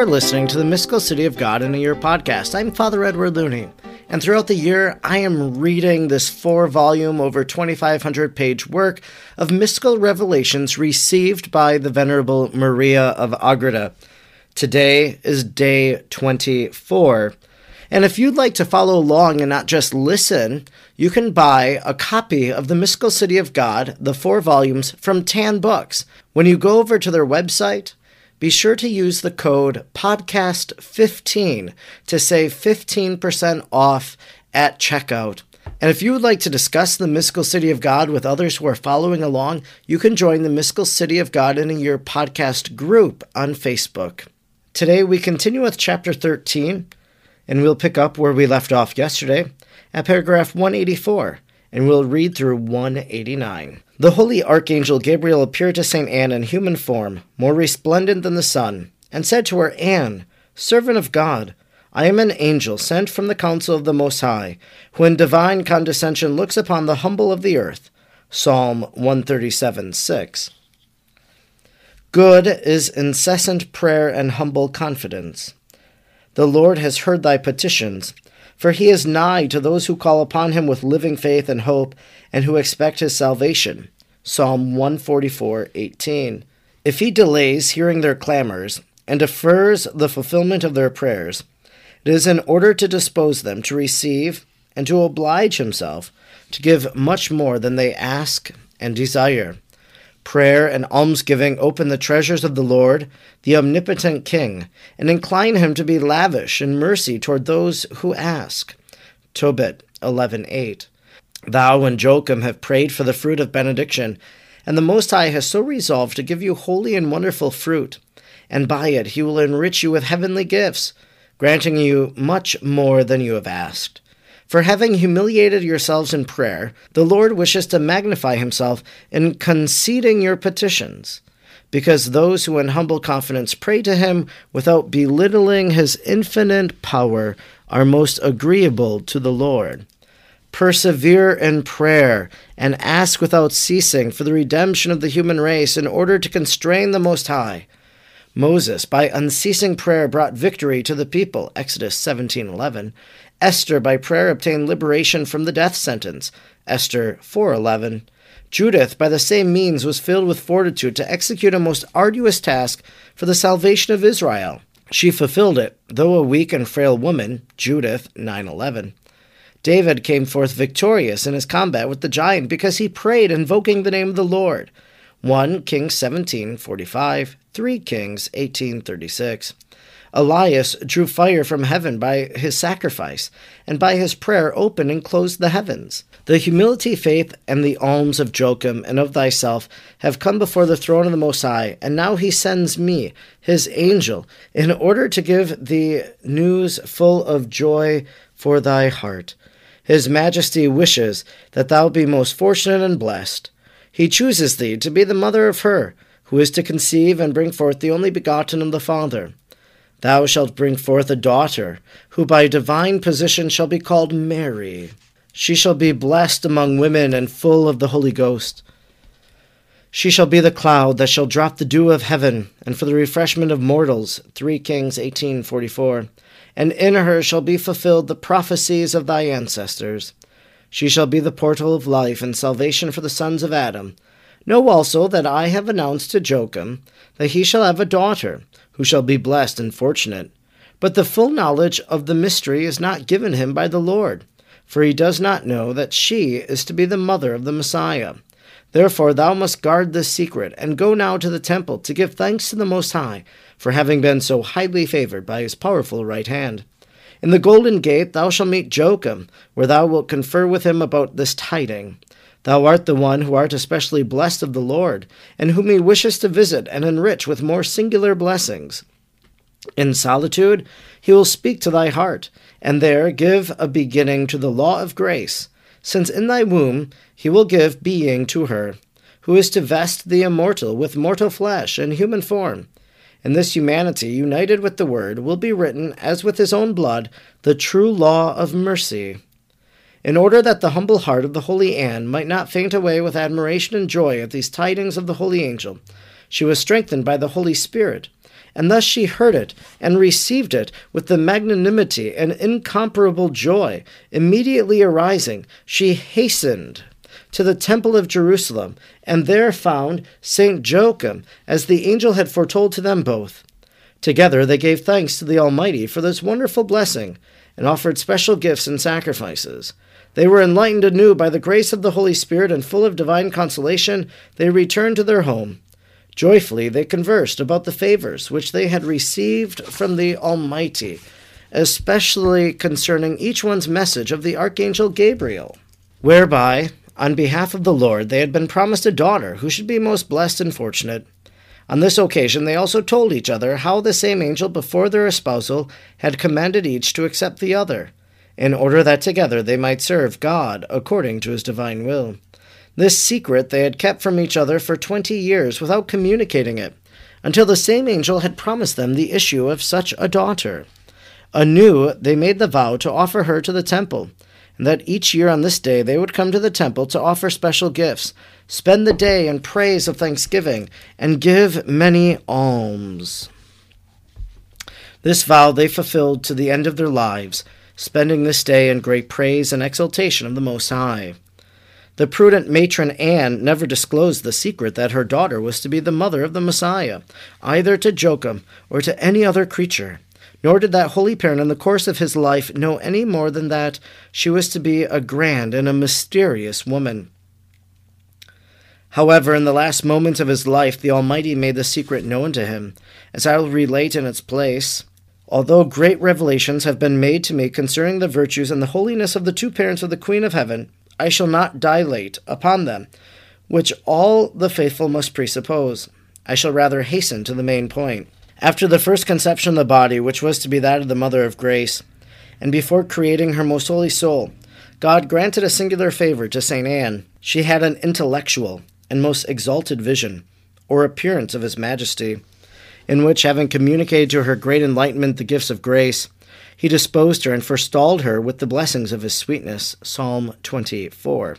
are listening to the Mystical City of God in a Year podcast. I'm Father Edward Looney, and throughout the year, I am reading this four volume, over 2,500 page work of mystical revelations received by the Venerable Maria of Agreda. Today is day 24. And if you'd like to follow along and not just listen, you can buy a copy of The Mystical City of God, the four volumes, from Tan Books. When you go over to their website, be sure to use the code podcast15 to save 15% off at checkout. And if you would like to discuss the Mystical City of God with others who are following along, you can join the Mystical City of God in a Year podcast group on Facebook. Today we continue with chapter 13, and we'll pick up where we left off yesterday at paragraph 184, and we'll read through 189. The holy archangel Gabriel appeared to St. Anne in human form, more resplendent than the sun, and said to her, Anne, servant of God, I am an angel sent from the council of the Most High, who in divine condescension looks upon the humble of the earth. Psalm 137 6. Good is incessant prayer and humble confidence. The Lord has heard thy petitions, for he is nigh to those who call upon him with living faith and hope, and who expect his salvation. Psalm 144:18. If he delays hearing their clamors and defers the fulfillment of their prayers, it is in order to dispose them to receive and to oblige himself to give much more than they ask and desire. Prayer and almsgiving open the treasures of the Lord, the omnipotent King, and incline him to be lavish in mercy toward those who ask. Tobit 11:8. Thou and Joachim have prayed for the fruit of benediction, and the Most High has so resolved to give you holy and wonderful fruit, and by it he will enrich you with heavenly gifts, granting you much more than you have asked. For having humiliated yourselves in prayer, the Lord wishes to magnify himself in conceding your petitions, because those who in humble confidence pray to him without belittling his infinite power are most agreeable to the Lord. Persevere in prayer and ask without ceasing for the redemption of the human race in order to constrain the Most High. Moses, by unceasing prayer, brought victory to the people. Exodus 17:11. Esther, by prayer, obtained liberation from the death sentence. Esther 4:11. Judith, by the same means, was filled with fortitude to execute a most arduous task for the salvation of Israel. She fulfilled it, though a weak and frail woman. Judith 9:11. David came forth victorious in his combat with the giant because he prayed invoking the name of the Lord. 1 Kings 17:45, 3 Kings 18:36. Elias drew fire from heaven by his sacrifice, and by his prayer opened and closed the heavens. The humility, faith, and the alms of Joachim and of thyself have come before the throne of the Most High, and now he sends me, his angel, in order to give thee news full of joy for thy heart. His Majesty wishes that thou be most fortunate and blessed. He chooses thee to be the mother of her who is to conceive and bring forth the only begotten of the Father. Thou shalt bring forth a daughter, who by divine position shall be called Mary. She shall be blessed among women and full of the Holy Ghost. She shall be the cloud that shall drop the dew of heaven, and for the refreshment of mortals. 3 Kings 18:44 and in her shall be fulfilled the prophecies of thy ancestors. She shall be the portal of life and salvation for the sons of Adam. Know also that I have announced to Joachim that he shall have a daughter, who shall be blessed and fortunate. But the full knowledge of the mystery is not given him by the Lord, for he does not know that she is to be the mother of the Messiah. Therefore thou must guard this secret, and go now to the temple to give thanks to the Most High, for having been so highly favored by his powerful right hand. In the golden gate thou shalt meet Joachim, where thou wilt confer with him about this tiding. Thou art the one who art especially blessed of the Lord, and whom he wishes to visit and enrich with more singular blessings. In solitude he will speak to thy heart, and there give a beginning to the law of grace, since in thy womb he will give being to her, who is to vest the immortal with mortal flesh and human form, and this humanity, united with the Word, will be written, as with his own blood, the true law of mercy. In order that the humble heart of the holy Anne might not faint away with admiration and joy at these tidings of the holy angel, she was strengthened by the Holy Spirit, and thus she heard it and received it with the magnanimity and incomparable joy. Immediately arising, she hastened to the temple of Jerusalem, and there found Saint Joachim, as the angel had foretold to them both. Together they gave thanks to the Almighty for this wonderful blessing, and offered special gifts and sacrifices. They were enlightened anew by the grace of the Holy Spirit, and full of divine consolation, they returned to their home. Joyfully they conversed about the favors which they had received from the Almighty, especially concerning each one's message of the Archangel Gabriel, whereby, on behalf of the Lord, they had been promised a daughter who should be most blessed and fortunate. On this occasion, they also told each other how the same angel before their espousal had commanded each to accept the other, in order that together they might serve God according to his divine will. This secret they had kept from each other for twenty years without communicating it, until the same angel had promised them the issue of such a daughter. Anew they made the vow to offer her to the temple, and that each year on this day they would come to the temple to offer special gifts, spend the day in praise of thanksgiving, and give many alms. This vow they fulfilled to the end of their lives, spending this day in great praise and exaltation of the Most High. The prudent matron Anne never disclosed the secret that her daughter was to be the mother of the Messiah, either to Joachim or to any other creature. Nor did that holy parent in the course of his life know any more than that she was to be a grand and a mysterious woman. However, in the last moments of his life, the Almighty made the secret known to him, as I will relate in its place. Although great revelations have been made to me concerning the virtues and the holiness of the two parents of the Queen of Heaven, I shall not dilate upon them, which all the faithful must presuppose. I shall rather hasten to the main point. After the first conception of the body, which was to be that of the Mother of Grace, and before creating her most holy soul, God granted a singular favor to St. Anne. She had an intellectual and most exalted vision, or appearance of His Majesty, in which, having communicated to her great enlightenment the gifts of grace, he disposed her and forestalled her with the blessings of his sweetness. Psalm 24.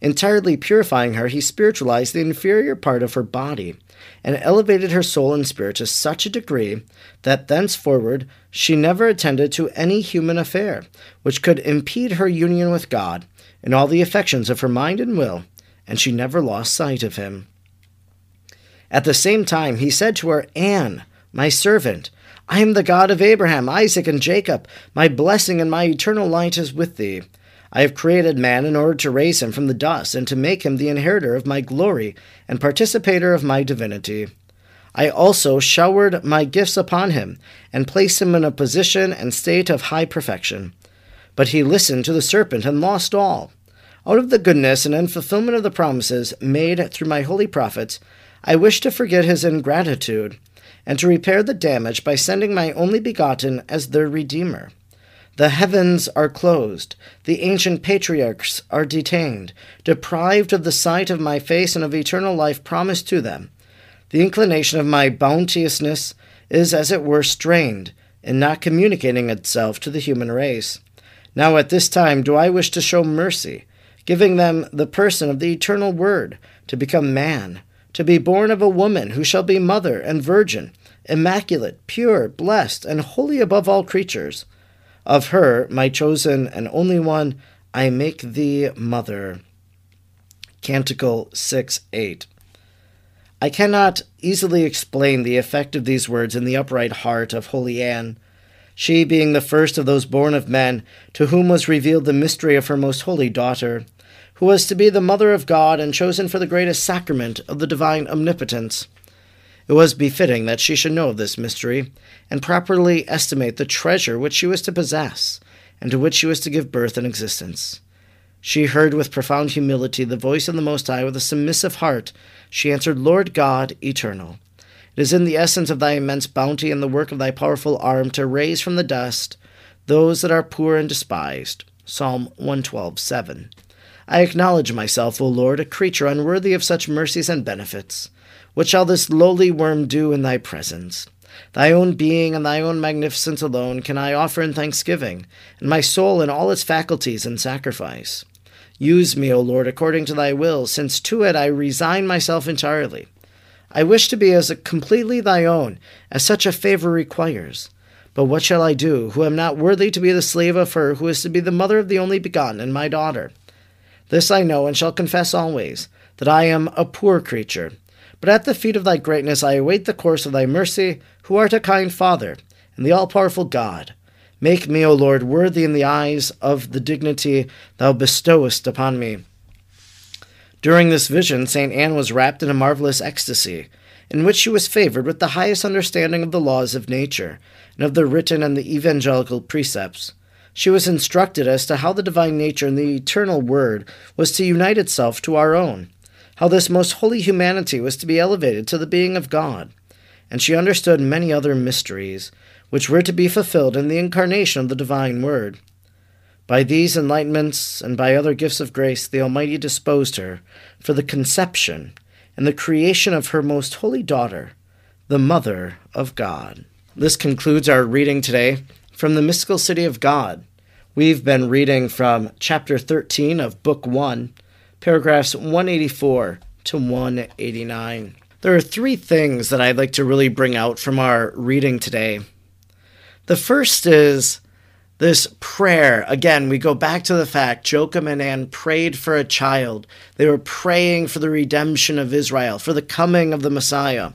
Entirely purifying her, he spiritualized the inferior part of her body and elevated her soul and spirit to such a degree that thenceforward she never attended to any human affair which could impede her union with God in all the affections of her mind and will, and she never lost sight of him. At the same time, he said to her, Anne, my servant, I am the God of Abraham, Isaac, and Jacob. My blessing and my eternal light is with thee. I have created man in order to raise him from the dust and to make him the inheritor of my glory and participator of my divinity. I also showered my gifts upon him and placed him in a position and state of high perfection. But he listened to the serpent and lost all. Out of the goodness and in fulfillment of the promises made through my holy prophets, I wish to forget his ingratitude and to repair the damage by sending my only begotten as their Redeemer. The heavens are closed, the ancient patriarchs are detained, deprived of the sight of my face and of eternal life promised to them. The inclination of my bounteousness is as it were strained, in not communicating itself to the human race. Now at this time do I wish to show mercy, giving them the person of the eternal Word to become man to be born of a woman who shall be mother and virgin, immaculate, pure, blessed, and holy above all creatures. Of her, my chosen and only one, I make thee mother. Canticle 6 8. I cannot easily explain the effect of these words in the upright heart of Holy Anne, she being the first of those born of men to whom was revealed the mystery of her most holy daughter who was to be the Mother of God and chosen for the greatest sacrament of the divine omnipotence. It was befitting that she should know of this mystery, and properly estimate the treasure which she was to possess, and to which she was to give birth and existence. She heard with profound humility the voice of the Most High with a submissive heart. She answered, Lord God, eternal. It is in the essence of thy immense bounty and the work of thy powerful arm to raise from the dust those that are poor and despised. Psalm 112 7. I acknowledge myself, O Lord, a creature unworthy of such mercies and benefits. What shall this lowly worm do in thy presence? Thy own being and thy own magnificence alone can I offer in thanksgiving, and my soul and all its faculties in sacrifice. Use me, O Lord, according to thy will, since to it I resign myself entirely. I wish to be as completely thy own as such a favor requires. But what shall I do, who am not worthy to be the slave of her who is to be the mother of the only begotten and my daughter? This I know and shall confess always, that I am a poor creature. But at the feet of thy greatness I await the course of thy mercy, who art a kind Father, and the all powerful God. Make me, O Lord, worthy in the eyes of the dignity thou bestowest upon me. During this vision, St. Anne was wrapped in a marvelous ecstasy, in which she was favored with the highest understanding of the laws of nature, and of the written and the evangelical precepts. She was instructed as to how the divine nature and the eternal Word was to unite itself to our own, how this most holy humanity was to be elevated to the being of God, and she understood many other mysteries, which were to be fulfilled in the incarnation of the divine Word. By these enlightenments and by other gifts of grace, the Almighty disposed her for the conception and the creation of her most holy daughter, the Mother of God. This concludes our reading today from the mystical city of God. We've been reading from chapter 13 of book 1, paragraphs 184 to 189. There are three things that I'd like to really bring out from our reading today. The first is this prayer. Again, we go back to the fact Joachim and Anne prayed for a child. They were praying for the redemption of Israel, for the coming of the Messiah.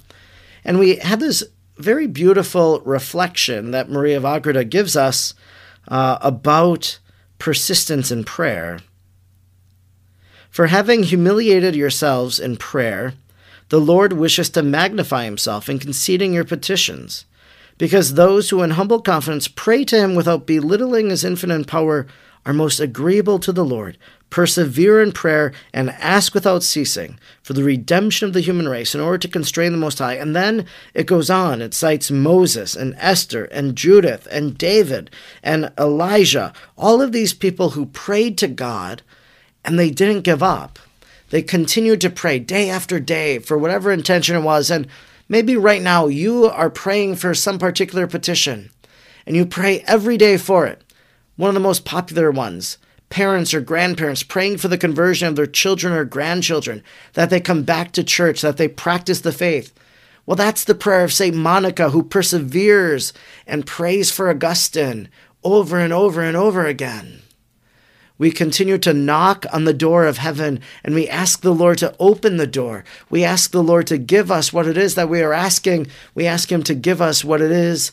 And we had this very beautiful reflection that Maria of Agreda gives us uh, about persistence in prayer. For having humiliated yourselves in prayer, the Lord wishes to magnify himself in conceding your petitions, because those who in humble confidence pray to him without belittling his infinite power are most agreeable to the Lord, persevere in prayer, and ask without ceasing for the redemption of the human race in order to constrain the Most High. And then it goes on. It cites Moses and Esther and Judith and David and Elijah, all of these people who prayed to God and they didn't give up. They continued to pray day after day for whatever intention it was. And maybe right now you are praying for some particular petition and you pray every day for it. One of the most popular ones parents or grandparents praying for the conversion of their children or grandchildren, that they come back to church, that they practice the faith. Well, that's the prayer of St. Monica, who perseveres and prays for Augustine over and over and over again. We continue to knock on the door of heaven and we ask the Lord to open the door. We ask the Lord to give us what it is that we are asking. We ask Him to give us what it is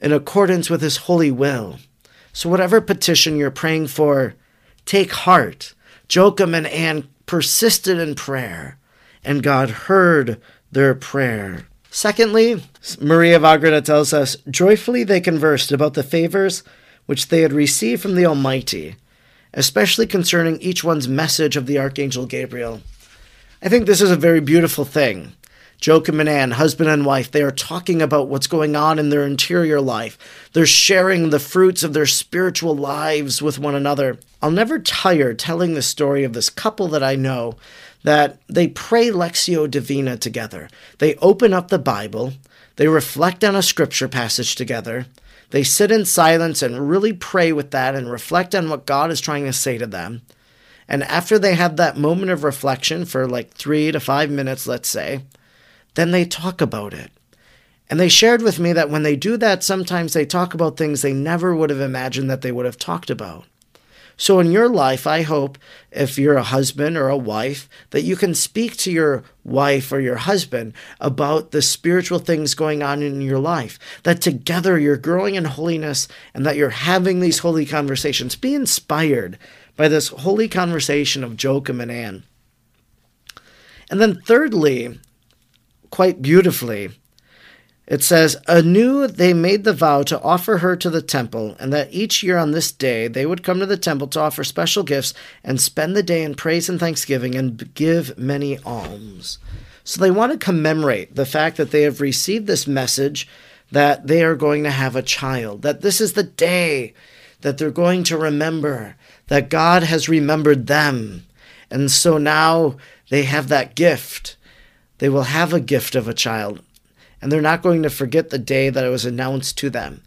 in accordance with His holy will. So, whatever petition you're praying for, take heart. Joachim and Anne persisted in prayer, and God heard their prayer. Secondly, Maria of Agreda tells us, joyfully they conversed about the favors which they had received from the Almighty, especially concerning each one's message of the Archangel Gabriel. I think this is a very beautiful thing. Joachim and Anne, husband and wife, they are talking about what's going on in their interior life. They're sharing the fruits of their spiritual lives with one another. I'll never tire telling the story of this couple that I know that they pray Lectio Divina together. They open up the Bible, they reflect on a scripture passage together, they sit in silence and really pray with that and reflect on what God is trying to say to them. And after they have that moment of reflection for like three to five minutes, let's say, then they talk about it. And they shared with me that when they do that, sometimes they talk about things they never would have imagined that they would have talked about. So, in your life, I hope if you're a husband or a wife, that you can speak to your wife or your husband about the spiritual things going on in your life. That together you're growing in holiness and that you're having these holy conversations. Be inspired by this holy conversation of Joachim and Anne. And then, thirdly, quite beautifully. It says, Anew they made the vow to offer her to the temple, and that each year on this day they would come to the temple to offer special gifts and spend the day in praise and thanksgiving and give many alms. So they want to commemorate the fact that they have received this message that they are going to have a child, that this is the day that they're going to remember, that God has remembered them. And so now they have that gift they will have a gift of a child, and they're not going to forget the day that it was announced to them.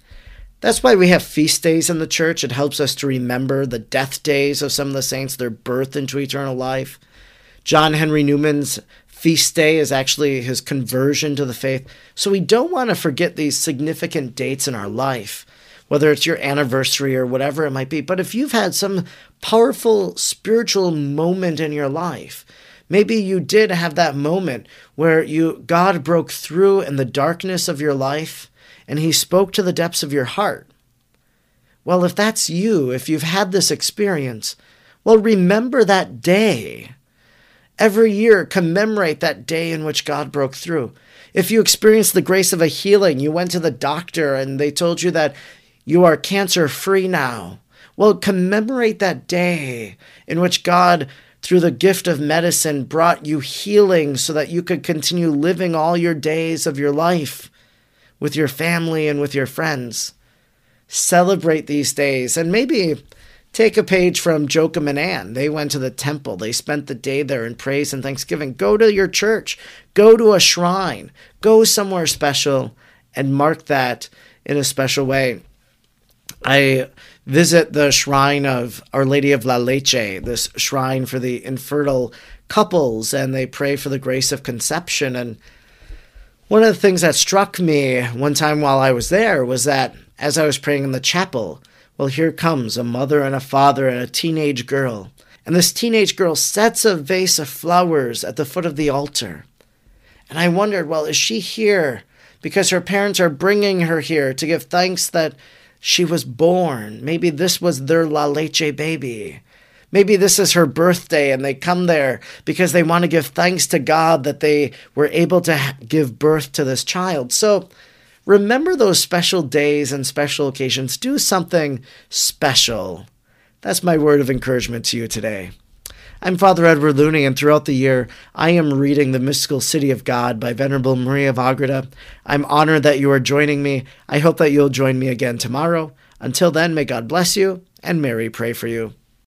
That's why we have feast days in the church. It helps us to remember the death days of some of the saints, their birth into eternal life. John Henry Newman's feast day is actually his conversion to the faith. So we don't want to forget these significant dates in our life, whether it's your anniversary or whatever it might be. But if you've had some powerful spiritual moment in your life, maybe you did have that moment where you God broke through in the darkness of your life and he spoke to the depths of your heart. Well, if that's you, if you've had this experience, well, remember that day Every year, commemorate that day in which God broke through. If you experienced the grace of a healing, you went to the doctor and they told you that you are cancer free now. Well, commemorate that day in which God, through the gift of medicine, brought you healing so that you could continue living all your days of your life with your family and with your friends. Celebrate these days and maybe Take a page from Joachim and Anne. They went to the temple. They spent the day there in praise and thanksgiving. Go to your church. Go to a shrine. Go somewhere special and mark that in a special way. I visit the shrine of Our Lady of La Leche, this shrine for the infertile couples, and they pray for the grace of conception. And one of the things that struck me one time while I was there was that as I was praying in the chapel, well, here comes a mother and a father and a teenage girl. And this teenage girl sets a vase of flowers at the foot of the altar. And I wondered, well, is she here because her parents are bringing her here to give thanks that she was born? Maybe this was their La Leche baby. Maybe this is her birthday and they come there because they want to give thanks to God that they were able to give birth to this child. So remember those special days and special occasions. Do something special. That's my word of encouragement to you today. I'm Father Edward Looney, and throughout the year, I am reading The Mystical City of God by Venerable Maria of Agreda. I'm honored that you are joining me. I hope that you'll join me again tomorrow. Until then, may God bless you, and Mary pray for you.